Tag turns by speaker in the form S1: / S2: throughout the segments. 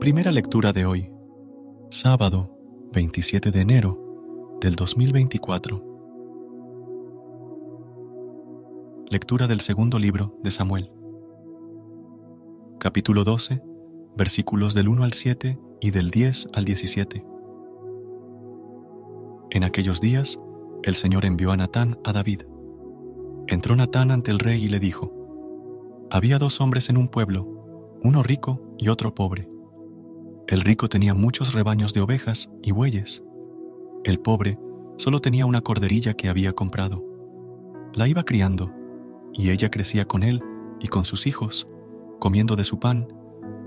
S1: Primera lectura de hoy, sábado 27 de enero del 2024. Lectura del segundo libro de Samuel. Capítulo 12, versículos del 1 al 7 y del 10 al 17. En aquellos días, el Señor envió a Natán a David. Entró Natán ante el rey y le dijo, Había dos hombres en un pueblo, uno rico y otro pobre. El rico tenía muchos rebaños de ovejas y bueyes. El pobre solo tenía una corderilla que había comprado. La iba criando, y ella crecía con él y con sus hijos, comiendo de su pan,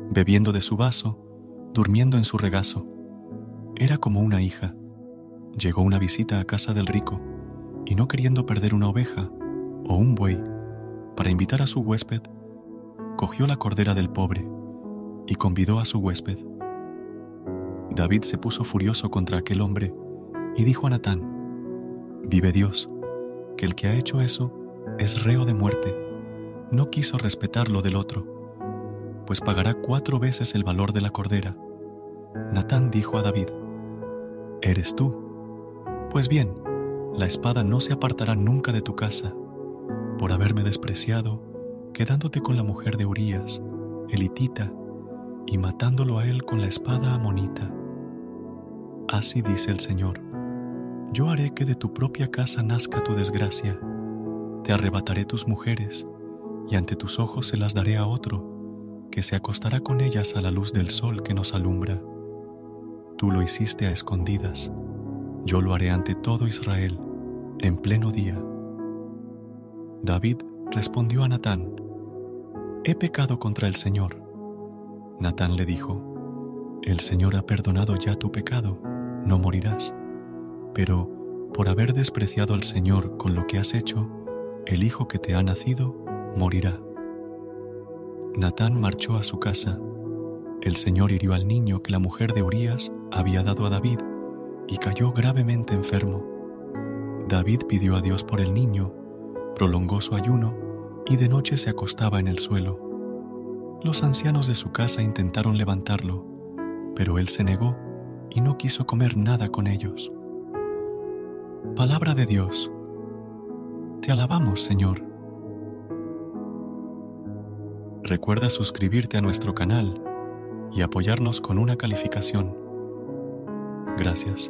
S1: bebiendo de su vaso, durmiendo en su regazo. Era como una hija. Llegó una visita a casa del rico, y no queriendo perder una oveja o un buey, para invitar a su huésped, cogió la cordera del pobre y convidó a su huésped. David se puso furioso contra aquel hombre y dijo a Natán, Vive Dios, que el que ha hecho eso es reo de muerte. No quiso respetar lo del otro, pues pagará cuatro veces el valor de la cordera. Natán dijo a David, ¿Eres tú? Pues bien, la espada no se apartará nunca de tu casa, por haberme despreciado, quedándote con la mujer de Urías, elitita, y matándolo a él con la espada amonita. Así dice el Señor, yo haré que de tu propia casa nazca tu desgracia, te arrebataré tus mujeres, y ante tus ojos se las daré a otro, que se acostará con ellas a la luz del sol que nos alumbra. Tú lo hiciste a escondidas, yo lo haré ante todo Israel, en pleno día. David respondió a Natán, He pecado contra el Señor. Natán le dijo, El Señor ha perdonado ya tu pecado, no morirás. Pero por haber despreciado al Señor con lo que has hecho, el hijo que te ha nacido morirá. Natán marchó a su casa. El Señor hirió al niño que la mujer de Urías había dado a David y cayó gravemente enfermo. David pidió a Dios por el niño, prolongó su ayuno y de noche se acostaba en el suelo. Los ancianos de su casa intentaron levantarlo, pero él se negó y no quiso comer nada con ellos. Palabra de Dios. Te alabamos, Señor. Recuerda suscribirte a nuestro canal y apoyarnos con una calificación. Gracias.